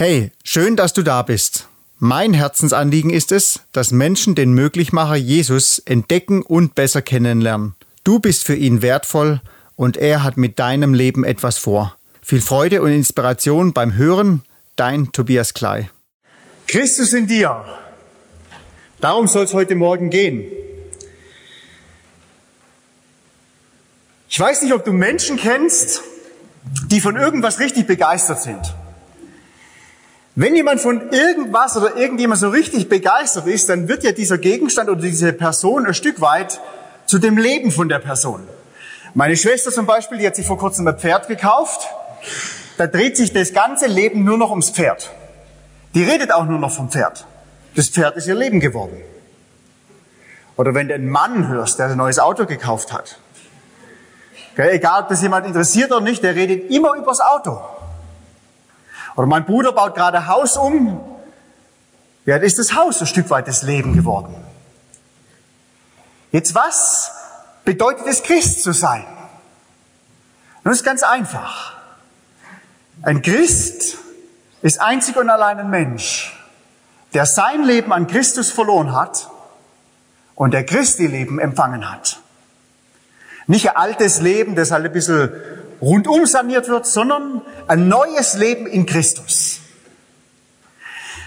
Hey, schön, dass du da bist. Mein Herzensanliegen ist es, dass Menschen den Möglichmacher Jesus entdecken und besser kennenlernen. Du bist für ihn wertvoll und er hat mit deinem Leben etwas vor. Viel Freude und Inspiration beim Hören, dein Tobias Klei. Christus in dir. Darum soll es heute Morgen gehen. Ich weiß nicht, ob du Menschen kennst, die von irgendwas richtig begeistert sind. Wenn jemand von irgendwas oder irgendjemand so richtig begeistert ist, dann wird ja dieser Gegenstand oder diese Person ein Stück weit zu dem Leben von der Person. Meine Schwester zum Beispiel, die hat sich vor kurzem ein Pferd gekauft. Da dreht sich das ganze Leben nur noch ums Pferd. Die redet auch nur noch vom Pferd. Das Pferd ist ihr Leben geworden. Oder wenn du einen Mann hörst, der ein neues Auto gekauft hat. Egal, ob das jemand interessiert oder nicht, der redet immer übers Auto. Oder mein Bruder baut gerade Haus um. Ja, ist das Haus ein Stück weit das Leben geworden. Jetzt was bedeutet es, Christ zu sein? Nun ist ganz einfach. Ein Christ ist einzig und allein ein Mensch, der sein Leben an Christus verloren hat und der Christi Leben empfangen hat. Nicht ein altes Leben, das halt ein bisschen rundum saniert wird, sondern ein neues Leben in Christus.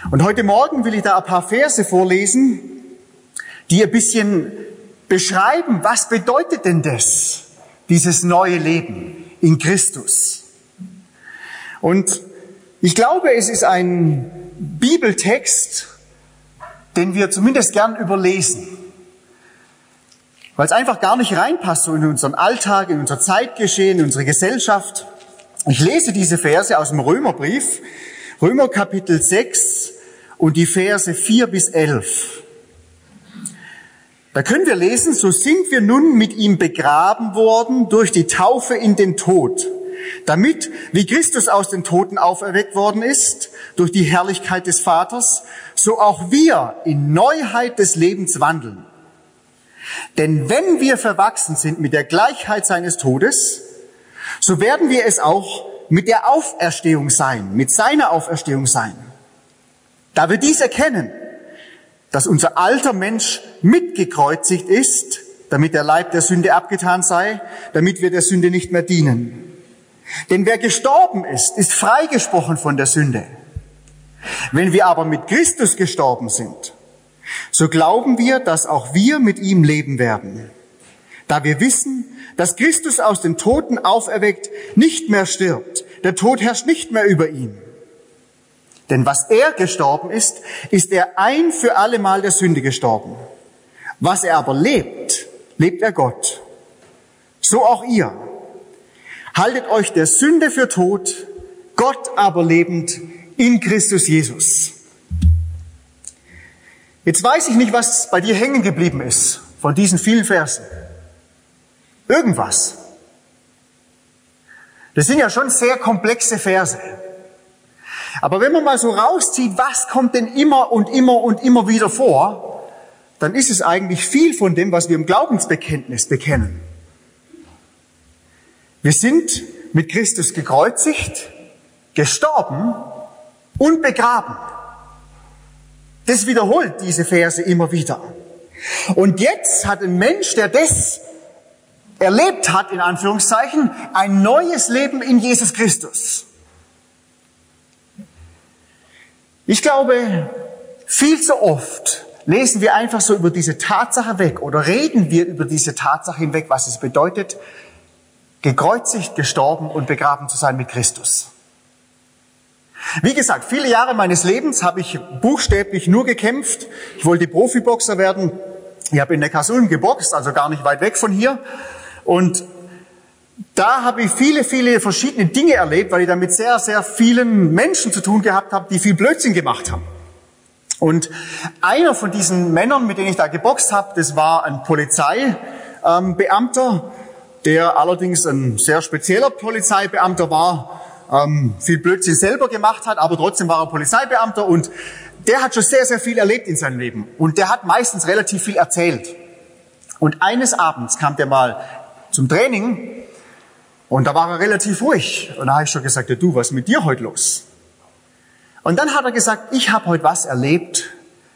Und heute Morgen will ich da ein paar Verse vorlesen, die ein bisschen beschreiben, was bedeutet denn das, dieses neue Leben in Christus. Und ich glaube, es ist ein Bibeltext, den wir zumindest gern überlesen weil es einfach gar nicht reinpasst so in unseren Alltag, in unser Zeitgeschehen, in unsere Gesellschaft. Ich lese diese Verse aus dem Römerbrief, Römer Kapitel 6 und die Verse 4 bis 11. Da können wir lesen, so sind wir nun mit ihm begraben worden durch die Taufe in den Tod, damit, wie Christus aus den Toten auferweckt worden ist, durch die Herrlichkeit des Vaters, so auch wir in Neuheit des Lebens wandeln. Denn wenn wir verwachsen sind mit der Gleichheit seines Todes, so werden wir es auch mit der Auferstehung sein, mit seiner Auferstehung sein. Da wir dies erkennen, dass unser alter Mensch mitgekreuzigt ist, damit der Leib der Sünde abgetan sei, damit wir der Sünde nicht mehr dienen. Denn wer gestorben ist, ist freigesprochen von der Sünde. Wenn wir aber mit Christus gestorben sind, so glauben wir, dass auch wir mit ihm leben werden. Da wir wissen, dass Christus aus den Toten auferweckt nicht mehr stirbt. Der Tod herrscht nicht mehr über ihn. Denn was er gestorben ist, ist er ein für alle Mal der Sünde gestorben. Was er aber lebt, lebt er Gott. So auch ihr. Haltet euch der Sünde für tot, Gott aber lebend in Christus Jesus. Jetzt weiß ich nicht, was bei dir hängen geblieben ist von diesen vielen Versen. Irgendwas. Das sind ja schon sehr komplexe Verse. Aber wenn man mal so rauszieht, was kommt denn immer und immer und immer wieder vor, dann ist es eigentlich viel von dem, was wir im Glaubensbekenntnis bekennen. Wir sind mit Christus gekreuzigt, gestorben und begraben. Das wiederholt diese Verse immer wieder. Und jetzt hat ein Mensch, der das erlebt hat, in Anführungszeichen, ein neues Leben in Jesus Christus. Ich glaube, viel zu oft lesen wir einfach so über diese Tatsache weg oder reden wir über diese Tatsache hinweg, was es bedeutet, gekreuzigt, gestorben und begraben zu sein mit Christus. Wie gesagt, viele Jahre meines Lebens habe ich buchstäblich nur gekämpft. Ich wollte Profiboxer werden. Ich habe in Neckarsulm geboxt, also gar nicht weit weg von hier. Und da habe ich viele, viele verschiedene Dinge erlebt, weil ich da mit sehr, sehr vielen Menschen zu tun gehabt habe, die viel Blödsinn gemacht haben. Und einer von diesen Männern, mit denen ich da geboxt habe, das war ein Polizeibeamter, der allerdings ein sehr spezieller Polizeibeamter war ähm, viel Blödsinn selber gemacht hat, aber trotzdem war er Polizeibeamter und der hat schon sehr, sehr viel erlebt in seinem Leben und der hat meistens relativ viel erzählt. Und eines Abends kam der mal zum Training und da war er relativ ruhig und da habe ich schon gesagt, ja, du, was ist mit dir heute los? Und dann hat er gesagt, ich habe heute was erlebt,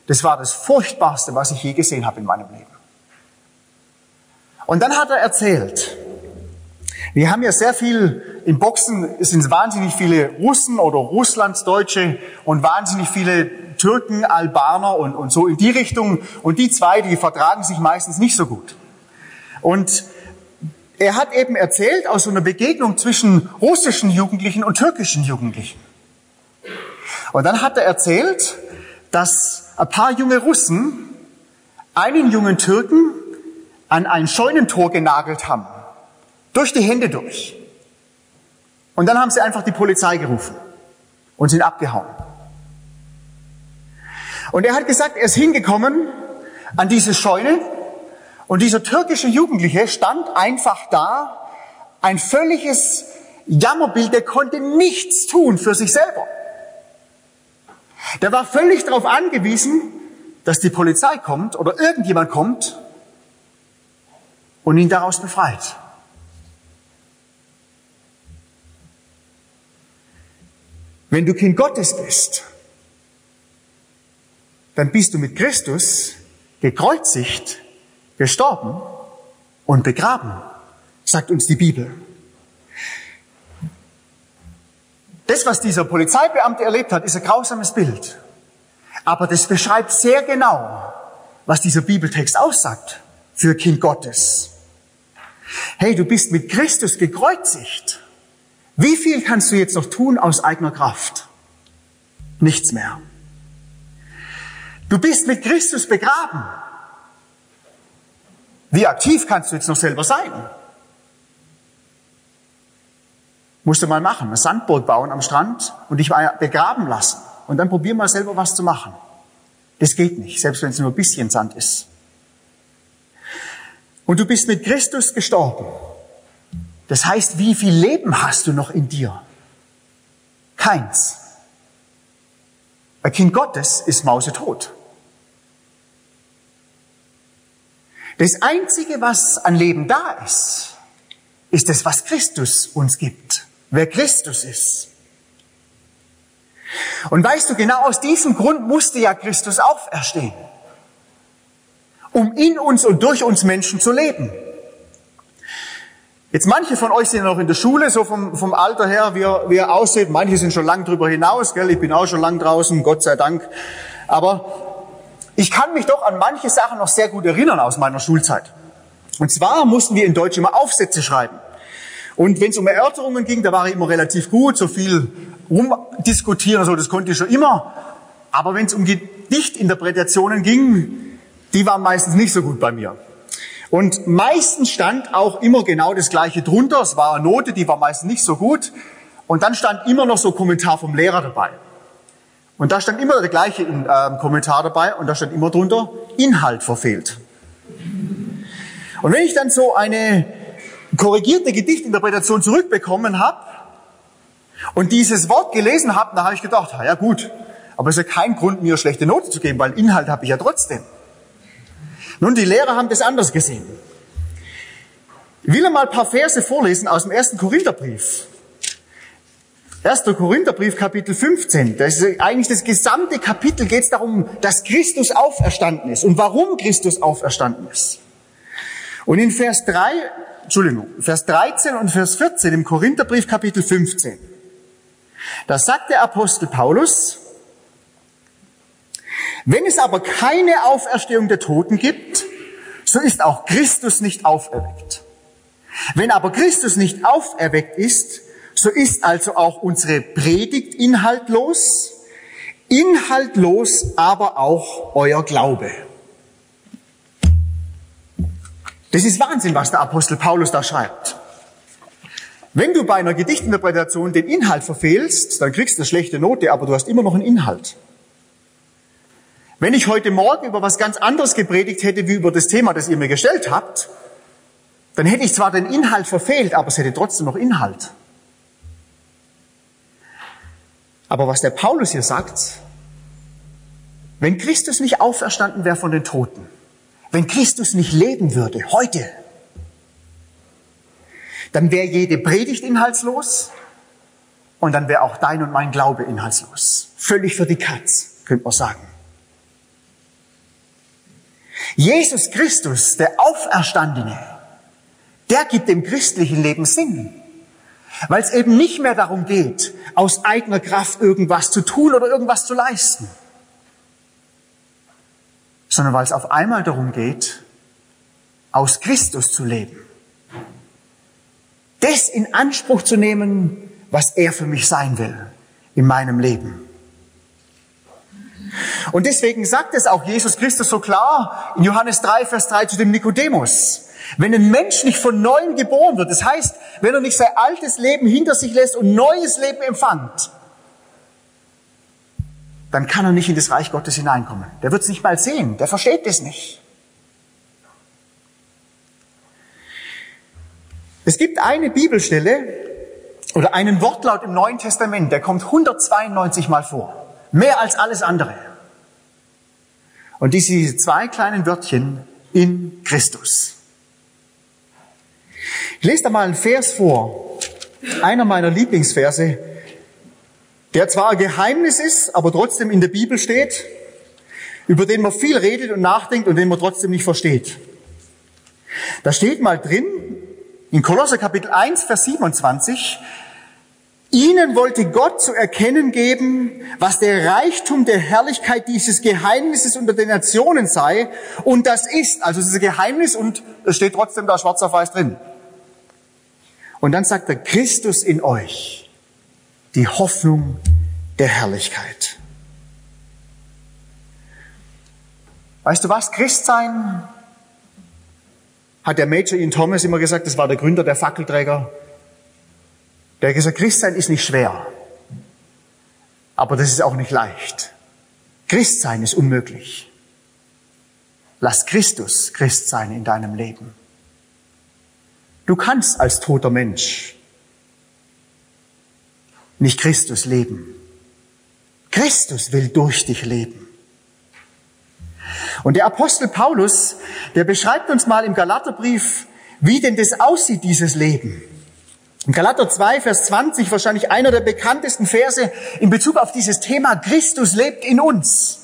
das war das Furchtbarste, was ich je gesehen habe in meinem Leben. Und dann hat er erzählt, wir haben ja sehr viel im Boxen, es sind wahnsinnig viele Russen oder Russlandsdeutsche und wahnsinnig viele Türken, Albaner und, und so in die Richtung. Und die zwei, die vertragen sich meistens nicht so gut. Und er hat eben erzählt aus so einer Begegnung zwischen russischen Jugendlichen und türkischen Jugendlichen. Und dann hat er erzählt, dass ein paar junge Russen einen jungen Türken an ein Scheunentor genagelt haben. Durch die Hände durch. Und dann haben sie einfach die Polizei gerufen und sind abgehauen. Und er hat gesagt, er ist hingekommen an diese Scheune und dieser türkische Jugendliche stand einfach da, ein völliges Jammerbild, der konnte nichts tun für sich selber. Der war völlig darauf angewiesen, dass die Polizei kommt oder irgendjemand kommt und ihn daraus befreit. Wenn du Kind Gottes bist, dann bist du mit Christus gekreuzigt, gestorben und begraben, sagt uns die Bibel. Das, was dieser Polizeibeamte erlebt hat, ist ein grausames Bild. Aber das beschreibt sehr genau, was dieser Bibeltext aussagt für Kind Gottes. Hey, du bist mit Christus gekreuzigt. Wie viel kannst du jetzt noch tun aus eigener Kraft? Nichts mehr. Du bist mit Christus begraben. Wie aktiv kannst du jetzt noch selber sein? Musst du mal machen, eine Sandburg bauen am Strand und dich begraben lassen. Und dann probier mal selber was zu machen. Das geht nicht, selbst wenn es nur ein bisschen Sand ist. Und du bist mit Christus gestorben. Das heißt, wie viel Leben hast du noch in dir? Keins. Ein Kind Gottes ist mausetot. Das Einzige, was an Leben da ist, ist das, was Christus uns gibt wer Christus ist. Und weißt du, genau aus diesem Grund musste ja Christus auferstehen, um in uns und durch uns Menschen zu leben. Jetzt manche von euch sind noch in der Schule, so vom, vom Alter her, wie er, wie er aussieht. Manche sind schon lang drüber hinaus, gell? Ich bin auch schon lang draußen, Gott sei Dank. Aber ich kann mich doch an manche Sachen noch sehr gut erinnern aus meiner Schulzeit. Und zwar mussten wir in Deutsch immer Aufsätze schreiben. Und wenn es um Erörterungen ging, da war ich immer relativ gut, so viel rumdiskutieren, so, das konnte ich schon immer. Aber wenn es um Gedichtinterpretationen ging, die waren meistens nicht so gut bei mir. Und meistens stand auch immer genau das Gleiche drunter. Es war eine Note, die war meistens nicht so gut. Und dann stand immer noch so Kommentar vom Lehrer dabei. Und da stand immer der gleiche äh, Kommentar dabei und da stand immer drunter Inhalt verfehlt. Und wenn ich dann so eine korrigierte Gedichtinterpretation zurückbekommen habe und dieses Wort gelesen habe, da habe ich gedacht, ja gut, aber es ist ja kein Grund, mir schlechte Note zu geben, weil Inhalt habe ich ja trotzdem. Nun, die Lehrer haben das anders gesehen. Ich will mal ein paar Verse vorlesen aus dem ersten Korintherbrief. 1. Korintherbrief, Kapitel 15. Das ist eigentlich das gesamte Kapitel geht es darum, dass Christus auferstanden ist und warum Christus auferstanden ist. Und in Vers 3 Entschuldigung, Vers 13 und Vers 14 im Korintherbrief Kapitel 15. Da sagt der Apostel Paulus, wenn es aber keine Auferstehung der Toten gibt, so ist auch Christus nicht auferweckt. Wenn aber Christus nicht auferweckt ist, so ist also auch unsere Predigt inhaltlos, inhaltlos aber auch euer Glaube. Das ist Wahnsinn, was der Apostel Paulus da schreibt. Wenn du bei einer Gedichtinterpretation den Inhalt verfehlst, dann kriegst du eine schlechte Note, aber du hast immer noch einen Inhalt. Wenn ich heute Morgen über was ganz anderes gepredigt hätte, wie über das Thema, das ihr mir gestellt habt, dann hätte ich zwar den Inhalt verfehlt, aber es hätte trotzdem noch Inhalt. Aber was der Paulus hier sagt, wenn Christus nicht auferstanden wäre von den Toten, wenn Christus nicht leben würde, heute, dann wäre jede Predigt inhaltslos, Und dann wäre auch dein und mein Glaube inhaltslos. Völlig für die Katz, könnte man sagen. Jesus Christus, der Auferstandene, der gibt dem christlichen Leben Sinn. Weil es eben nicht mehr darum geht, aus eigener Kraft irgendwas zu tun oder irgendwas zu leisten, sondern weil es auf einmal darum geht, aus Christus zu leben. Das in Anspruch zu nehmen, was er für mich sein will in meinem Leben. Und deswegen sagt es auch Jesus Christus so klar in Johannes 3, Vers 3 zu dem Nikodemus. Wenn ein Mensch nicht von neuem geboren wird, das heißt, wenn er nicht sein altes Leben hinter sich lässt und neues Leben empfängt, dann kann er nicht in das Reich Gottes hineinkommen. Der wird es nicht mal sehen, der versteht das nicht. Es gibt eine Bibelstelle oder einen Wortlaut im Neuen Testament, der kommt 192 Mal vor. Mehr als alles andere. Und diese zwei kleinen Wörtchen in Christus. Ich lese da mal einen Vers vor, einer meiner Lieblingsverse, der zwar ein Geheimnis ist, aber trotzdem in der Bibel steht, über den man viel redet und nachdenkt und den man trotzdem nicht versteht. Da steht mal drin, in Kolosser Kapitel 1, Vers 27, Ihnen wollte Gott zu erkennen geben, was der Reichtum der Herrlichkeit dieses Geheimnisses unter den Nationen sei. Und das ist, also dieses Geheimnis und es steht trotzdem da schwarz auf weiß drin. Und dann sagt er, Christus in euch, die Hoffnung der Herrlichkeit. Weißt du was? Christsein hat der Major Ian Thomas immer gesagt, das war der Gründer der Fackelträger. Der hat gesagt, Christsein ist nicht schwer. Aber das ist auch nicht leicht. Christsein ist unmöglich. Lass Christus Christ sein in deinem Leben. Du kannst als toter Mensch nicht Christus leben. Christus will durch dich leben. Und der Apostel Paulus, der beschreibt uns mal im Galaterbrief, wie denn das aussieht, dieses Leben. In Galater 2, Vers 20, wahrscheinlich einer der bekanntesten Verse in Bezug auf dieses Thema, Christus lebt in uns.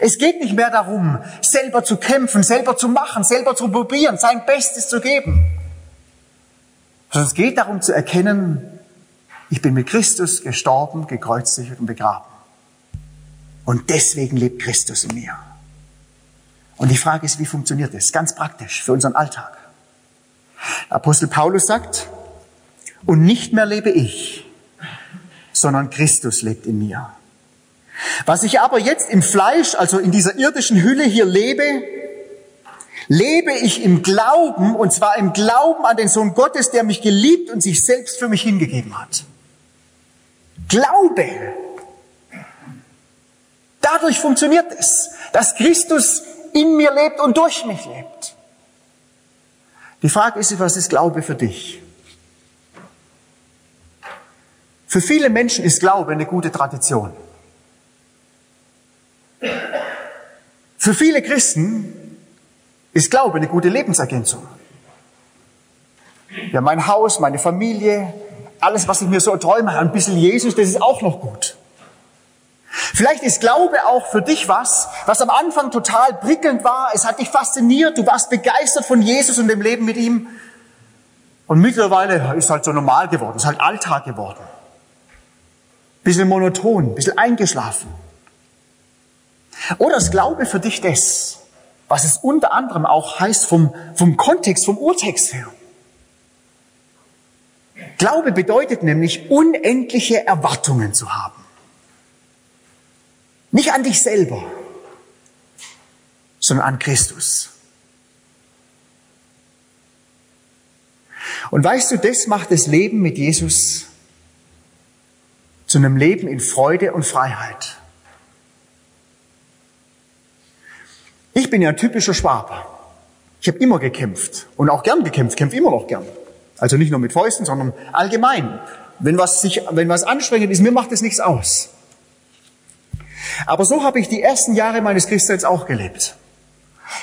Es geht nicht mehr darum, selber zu kämpfen, selber zu machen, selber zu probieren, sein Bestes zu geben. Sondern es geht darum zu erkennen, ich bin mit Christus gestorben, gekreuzigt und begraben. Und deswegen lebt Christus in mir. Und die Frage ist, wie funktioniert das? Ganz praktisch für unseren Alltag. Apostel Paulus sagt, und nicht mehr lebe ich, sondern Christus lebt in mir. Was ich aber jetzt im Fleisch, also in dieser irdischen Hülle hier lebe, lebe ich im Glauben, und zwar im Glauben an den Sohn Gottes, der mich geliebt und sich selbst für mich hingegeben hat. Glaube. Dadurch funktioniert es, dass Christus in mir lebt und durch mich lebt. Die Frage ist, was ist Glaube für dich? Für viele Menschen ist Glaube eine gute Tradition. Für viele Christen ist Glaube eine gute Lebensergänzung. Ja, mein Haus, meine Familie, alles, was ich mir so träume, ein bisschen Jesus, das ist auch noch gut. Vielleicht ist Glaube auch für dich was, was am Anfang total prickelnd war. Es hat dich fasziniert. Du warst begeistert von Jesus und dem Leben mit ihm. Und mittlerweile ist halt so normal geworden, ist halt Alltag geworden. Bisschen monoton, bisschen eingeschlafen. Oder ist Glaube für dich das, was es unter anderem auch heißt vom, vom Kontext, vom Urtext her. Glaube bedeutet nämlich, unendliche Erwartungen zu haben. Nicht an dich selber, sondern an Christus. Und weißt du, das macht das Leben mit Jesus zu einem Leben in Freude und Freiheit. Ich bin ja ein typischer Schwab. Ich habe immer gekämpft und auch gern gekämpft, kämpfe immer noch gern. Also nicht nur mit Fäusten, sondern allgemein. Wenn was, sich, wenn was anstrengend ist, mir macht es nichts aus. Aber so habe ich die ersten Jahre meines Christseins auch gelebt.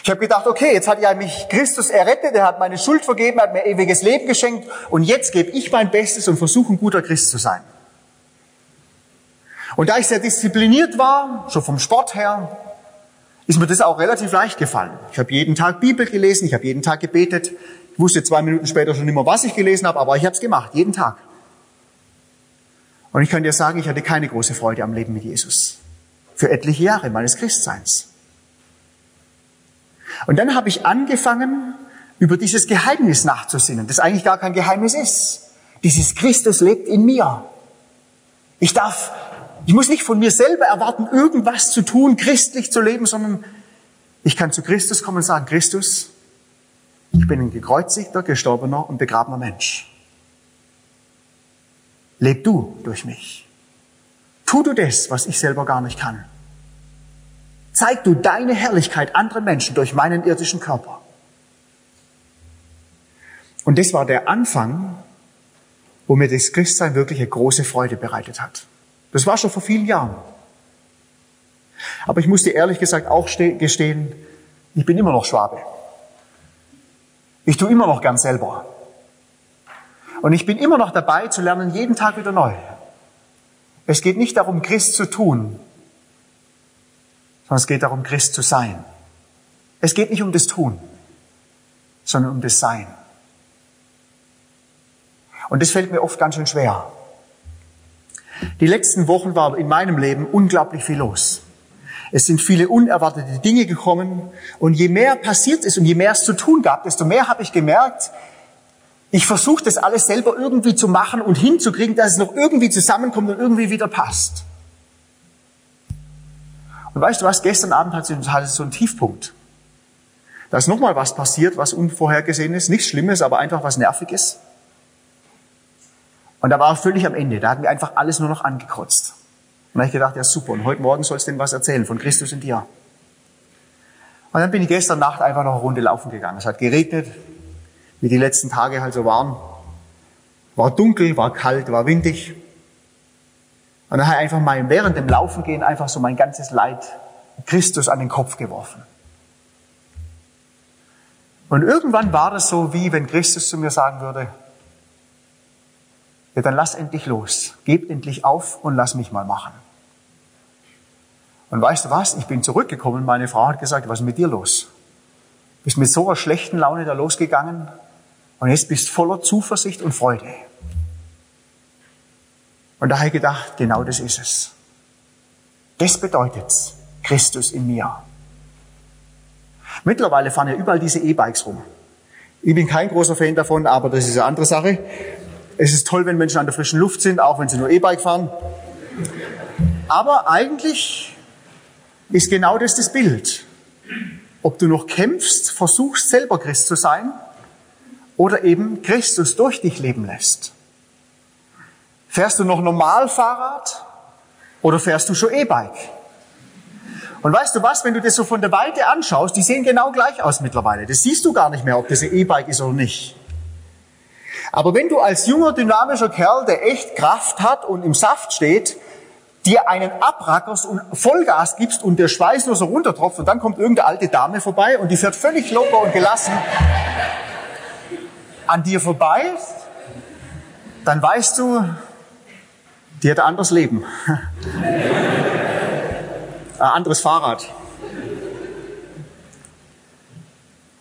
Ich habe gedacht, okay, jetzt hat ja mich Christus errettet, er hat meine Schuld vergeben, er hat mir ewiges Leben geschenkt und jetzt gebe ich mein Bestes und versuche ein guter Christ zu sein. Und da ich sehr diszipliniert war, schon vom Sport her, ist mir das auch relativ leicht gefallen. Ich habe jeden Tag Bibel gelesen, ich habe jeden Tag gebetet. Ich wusste zwei Minuten später schon mehr, was ich gelesen habe, aber ich habe es gemacht, jeden Tag. Und ich kann dir sagen, ich hatte keine große Freude am Leben mit Jesus. Für etliche Jahre meines Christseins. Und dann habe ich angefangen, über dieses Geheimnis nachzusinnen, das eigentlich gar kein Geheimnis ist. Dieses Christus lebt in mir. Ich darf, ich muss nicht von mir selber erwarten, irgendwas zu tun, christlich zu leben, sondern ich kann zu Christus kommen und sagen, Christus, ich bin ein gekreuzigter, gestorbener und begrabener Mensch. Leb du durch mich. Tu du das, was ich selber gar nicht kann. Zeig du deine Herrlichkeit anderen Menschen durch meinen irdischen Körper. Und das war der Anfang, wo mir das Christsein wirklich eine große Freude bereitet hat. Das war schon vor vielen Jahren. Aber ich muss dir ehrlich gesagt auch gestehen, ich bin immer noch Schwabe. Ich tue immer noch gern selber. Und ich bin immer noch dabei zu lernen, jeden Tag wieder neu. Es geht nicht darum, Christ zu tun, sondern es geht darum, Christ zu sein. Es geht nicht um das Tun, sondern um das Sein. Und das fällt mir oft ganz schön schwer. Die letzten Wochen war in meinem Leben unglaublich viel los. Es sind viele unerwartete Dinge gekommen und je mehr passiert ist und je mehr es zu tun gab, desto mehr habe ich gemerkt, ich versuche das alles selber irgendwie zu machen und hinzukriegen, dass es noch irgendwie zusammenkommt und irgendwie wieder passt. Und weißt du was, gestern Abend hatte es so einen Tiefpunkt. Da ist nochmal was passiert, was unvorhergesehen ist. Nichts Schlimmes, aber einfach was Nerviges. Und da war er völlig am Ende. Da hatten wir einfach alles nur noch angekotzt. Und da habe ich gedacht, ja super, und heute Morgen sollst du denn was erzählen von Christus in dir. Und dann bin ich gestern Nacht einfach noch eine Runde laufen gegangen. Es hat geregnet, wie die letzten Tage halt so waren. War dunkel, war kalt, war windig. Und dann habe ich einfach mal während dem Laufen gehen einfach so mein ganzes Leid Christus an den Kopf geworfen. Und irgendwann war das so, wie wenn Christus zu mir sagen würde, ja, dann lass endlich los, gib endlich auf und lass mich mal machen. Und weißt du was? Ich bin zurückgekommen, meine Frau hat gesagt, was ist mit dir los? Bist mit so einer schlechten Laune da losgegangen und jetzt bist voller Zuversicht und Freude. Und da habe ich gedacht, genau das ist es. Das bedeutet Christus in mir. Mittlerweile fahren ja überall diese E-Bikes rum. Ich bin kein großer Fan davon, aber das ist eine andere Sache. Es ist toll, wenn Menschen an der frischen Luft sind, auch wenn sie nur E-Bike fahren. Aber eigentlich ist genau das das Bild. Ob du noch kämpfst, versuchst selber Christ zu sein oder eben Christus durch dich leben lässt. Fährst du noch normal Fahrrad oder fährst du schon E-Bike? Und weißt du was, wenn du das so von der Weite anschaust, die sehen genau gleich aus mittlerweile. Das siehst du gar nicht mehr, ob das ein E-Bike ist oder nicht. Aber wenn du als junger, dynamischer Kerl, der echt Kraft hat und im Saft steht, dir einen abrackerst und Vollgas gibst und der Schweiß nur so runtertropft und dann kommt irgendeine alte Dame vorbei und die fährt völlig locker und gelassen an dir vorbei, dann weißt du, die hat ein anderes Leben. ein anderes Fahrrad.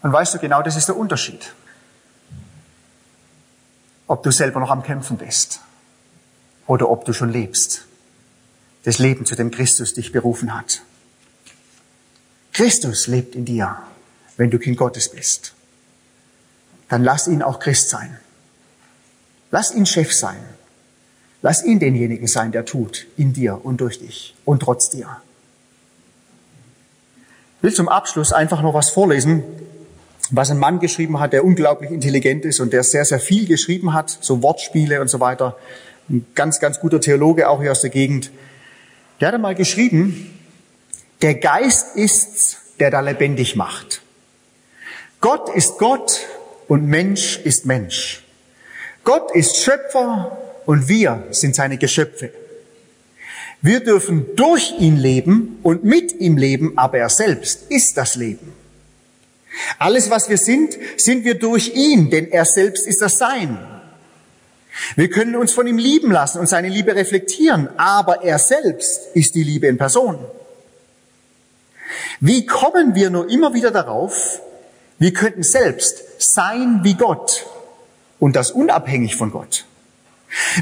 Und weißt du, genau das ist der Unterschied ob du selber noch am Kämpfen bist oder ob du schon lebst. Das Leben, zu dem Christus dich berufen hat. Christus lebt in dir, wenn du Kind Gottes bist. Dann lass ihn auch Christ sein. Lass ihn Chef sein. Lass ihn denjenigen sein, der tut, in dir und durch dich und trotz dir. Ich will zum Abschluss einfach noch was vorlesen was ein Mann geschrieben hat, der unglaublich intelligent ist und der sehr, sehr viel geschrieben hat, so Wortspiele und so weiter. Ein ganz, ganz guter Theologe auch hier aus der Gegend. Der hat einmal geschrieben, der Geist ist's, der da lebendig macht. Gott ist Gott und Mensch ist Mensch. Gott ist Schöpfer und wir sind seine Geschöpfe. Wir dürfen durch ihn leben und mit ihm leben, aber er selbst ist das Leben. Alles, was wir sind, sind wir durch ihn, denn er selbst ist das Sein. Wir können uns von ihm lieben lassen und seine Liebe reflektieren, aber er selbst ist die Liebe in Person. Wie kommen wir nur immer wieder darauf, wir könnten selbst sein wie Gott und das unabhängig von Gott?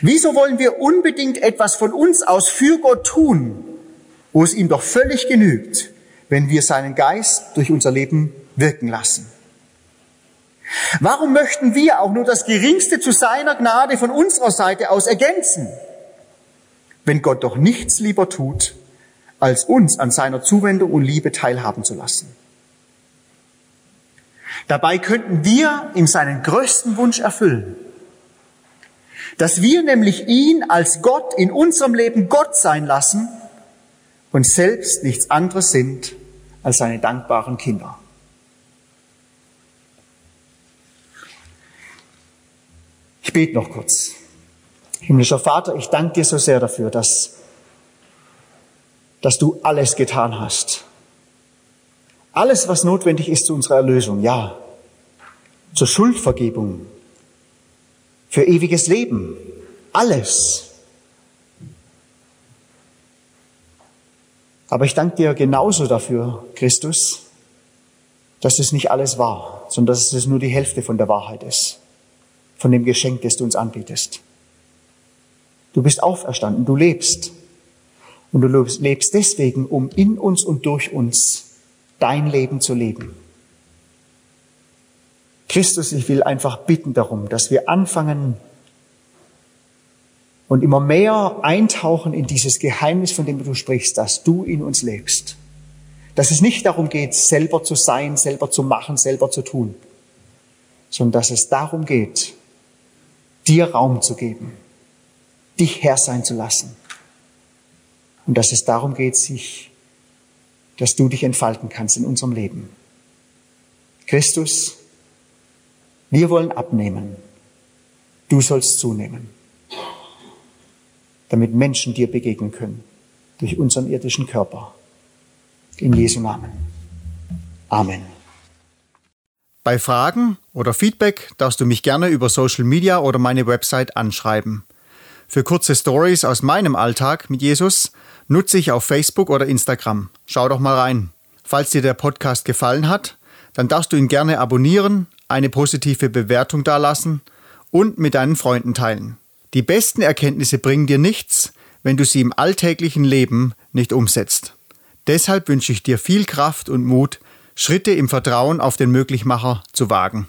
Wieso wollen wir unbedingt etwas von uns aus für Gott tun, wo es ihm doch völlig genügt, wenn wir seinen Geist durch unser Leben wirken lassen? Warum möchten wir auch nur das Geringste zu seiner Gnade von unserer Seite aus ergänzen, wenn Gott doch nichts lieber tut, als uns an seiner Zuwendung und Liebe teilhaben zu lassen? Dabei könnten wir ihm seinen größten Wunsch erfüllen, dass wir nämlich ihn als Gott in unserem Leben Gott sein lassen und selbst nichts anderes sind als seine dankbaren Kinder. Bete noch kurz. Himmlischer Vater, ich danke dir so sehr dafür, dass, dass du alles getan hast. Alles, was notwendig ist zu unserer Erlösung, ja. Zur Schuldvergebung, für ewiges Leben. Alles. Aber ich danke dir genauso dafür, Christus, dass es nicht alles war, sondern dass es nur die Hälfte von der Wahrheit ist, von dem Geschenk, das du uns anbietest. Du bist auferstanden, du lebst. Und du lebst deswegen, um in uns und durch uns dein Leben zu leben. Christus, ich will einfach bitten darum, dass wir anfangen und immer mehr eintauchen in dieses Geheimnis, von dem du sprichst, dass du in uns lebst. Dass es nicht darum geht, selber zu sein, selber zu machen, selber zu tun, sondern dass es darum geht, dir Raum zu geben, dich Herr sein zu lassen. Und dass es darum geht, sich, dass du dich entfalten kannst in unserem Leben. Christus, wir wollen abnehmen. Du sollst zunehmen, damit Menschen dir begegnen können durch unseren irdischen Körper. In Jesu Namen. Amen. Bei Fragen oder Feedback darfst du mich gerne über Social Media oder meine Website anschreiben. Für kurze Stories aus meinem Alltag mit Jesus nutze ich auf Facebook oder Instagram. Schau doch mal rein. Falls dir der Podcast gefallen hat, dann darfst du ihn gerne abonnieren, eine positive Bewertung dalassen und mit deinen Freunden teilen. Die besten Erkenntnisse bringen dir nichts, wenn du sie im alltäglichen Leben nicht umsetzt. Deshalb wünsche ich dir viel Kraft und Mut, Schritte im Vertrauen auf den Möglichmacher zu wagen.